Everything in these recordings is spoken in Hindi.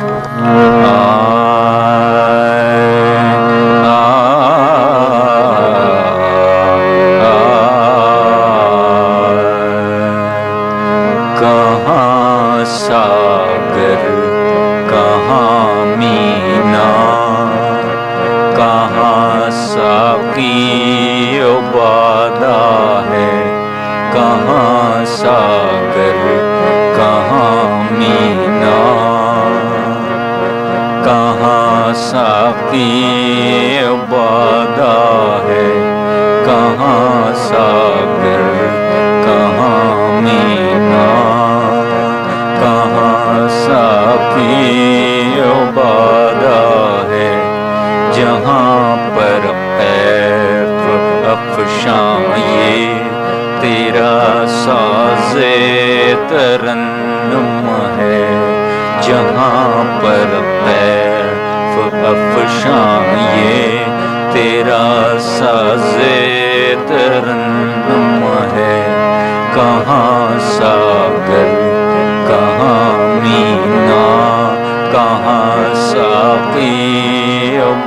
कहाँ कहाँ साकी है। कहाँ सागर, कहाँ मीना, कहाँ है। जहाँ पर ऐफ अफशां ये तेरा साजे है। जहाँ पर ऐफ अफशां ये तेरा साजे तरन्नुम है। कहाँ सागर, कहाँ मीना, कहाँ साकी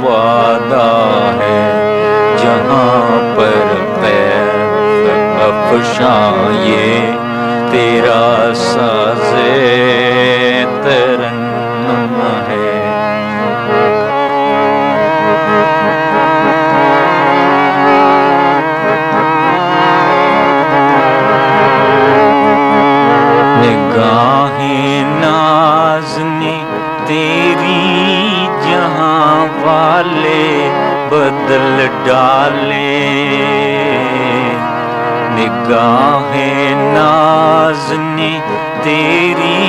वादा है। जहाँ पर पैर अफशां ये तेरा साजे तरन्नुम निगाहें नाजने तेरी जहाँ वाले बदल डाले। निगाहें नाजने तेरी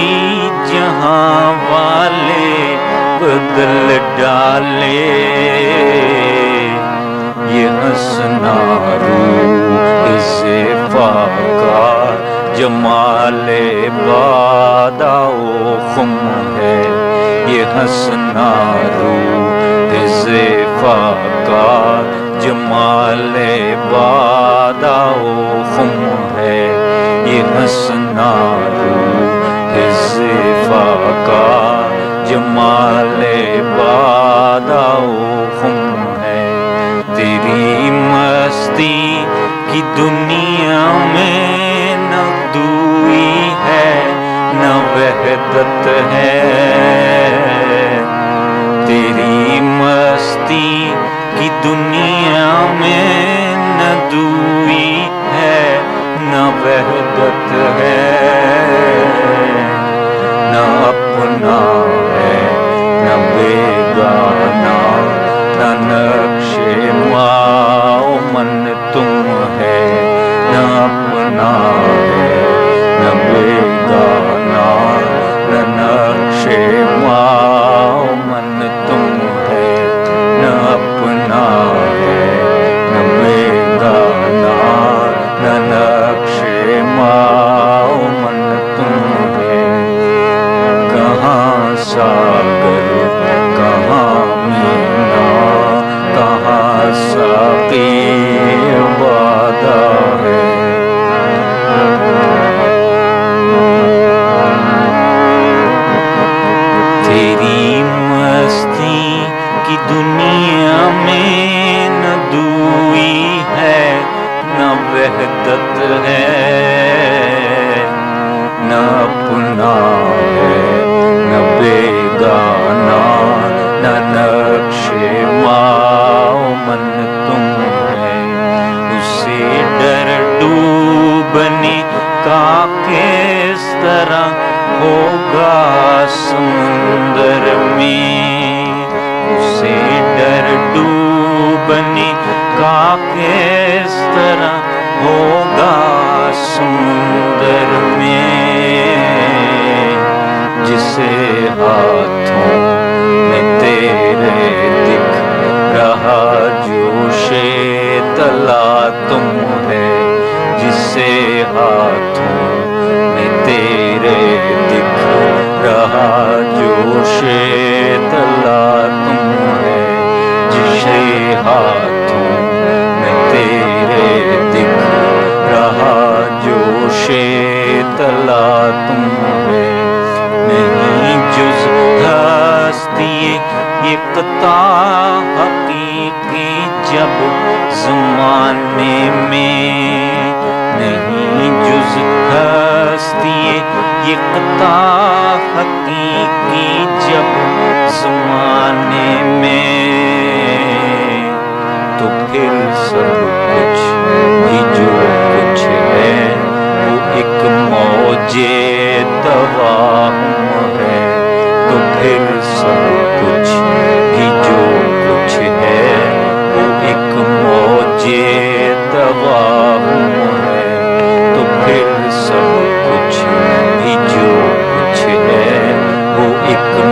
जहाँ वाले बदल डाले। ये हंसना रूह इसे फाका जमाले बादाओ खुम है। ये हंसना रूह इसे फाका जमाले बादाओ खुम है। ये हंसना रूह इसे फाका जमाले बादाओ खुम है। तेरी मस्ती की दुनिया में वहदत है। तेरी मस्ती की दुनिया में न दूई है न वह दत्त है। तला तुम नहीं जुज हस्ती एकता हकीकी जब जमाने में नहीं जुज हस्ती यकता हकीकी जब जमाने में तो फिर सब कुछ एक मौजे दवा है तो फिर सब कुछ भी जो कुछ है वो एक मौजे दवा है तो फिर सब कुछ भी जो कुछ है, वो एक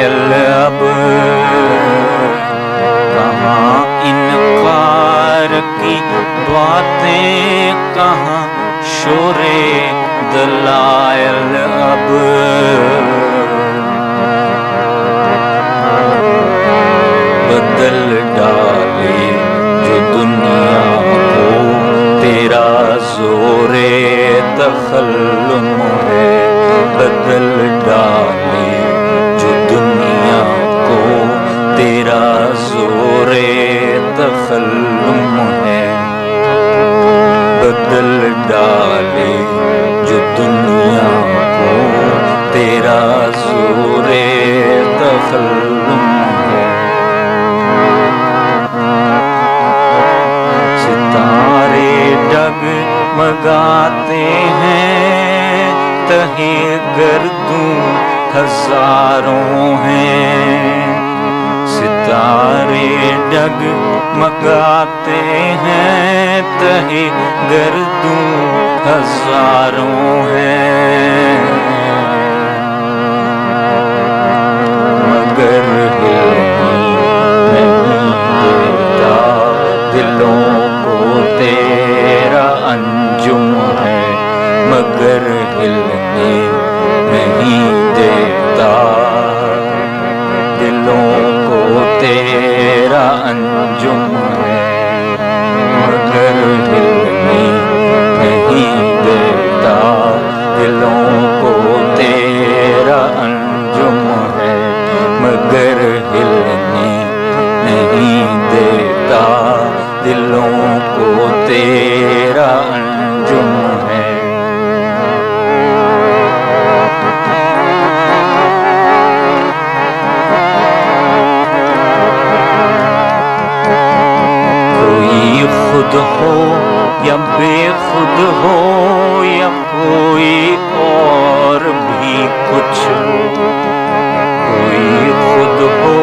दलायल अब कहाँ इनकार की बातें, कहाँ शोरे दलायल अब. बदल डाले जो दुनिया को, तेरा जोरे तखल्लुम है। बदल डाले तेरा जोरे तखल्लुम है। बदल डाले जो दुनिया को। तेरा जोरे तखल्लुम है। सितारे डग मगाते हैं। तहे गर्दू हज़ारों हैं। सितारे डग मगाते हैं, तहे गर्दू हज़ारों हैं। मगर दिलों को तेरा अंजुम है, मगर नहीं खुद हो या बेखुद हो या कोई और भी कुछ कोई खुद हो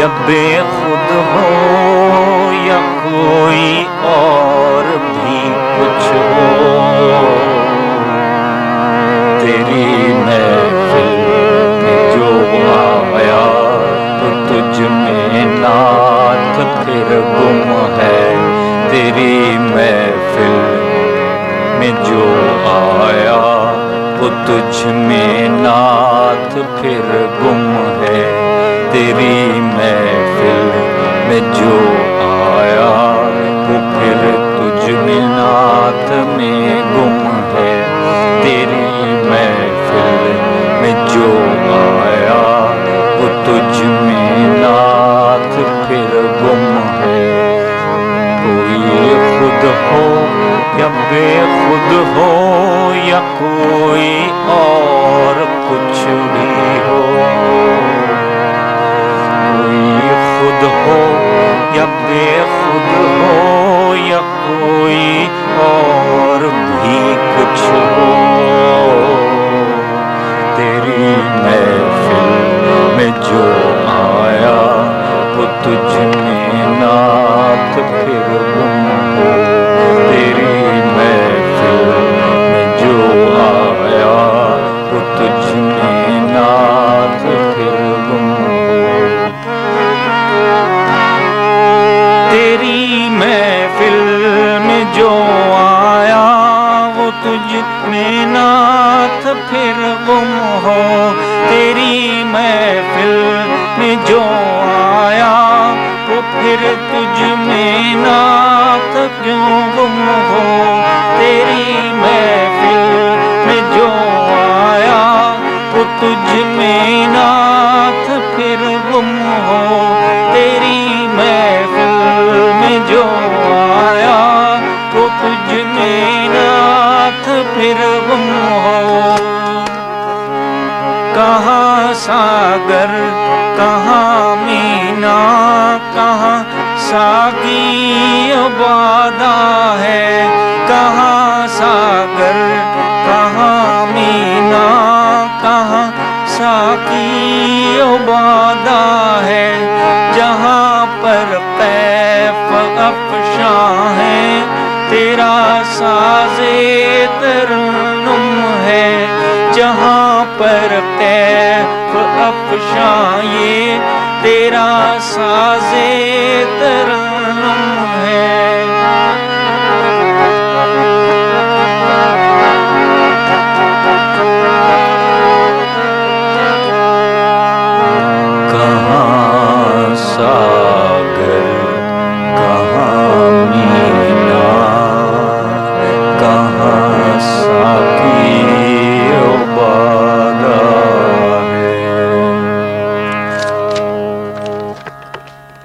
या बेखुद हो या कोई और भी कुछ हो। तेरी मैं तुझ में नाथ फिर गुम है। तेरी मैं फिर में जो आया वो फिर तुझ में नाथ में गुम है। फिर गुम हो तेरी महफिल में जो आया वो फिर तुझ में ना साकी वादा है। कहाँ सागर, कहाँ मीना, कहाँ साकी वादा है। जहाँ पर पैप अफशा है, तेरा साजे तरनुम है। जहाँ पर पैप अफशा ये, तेरा साज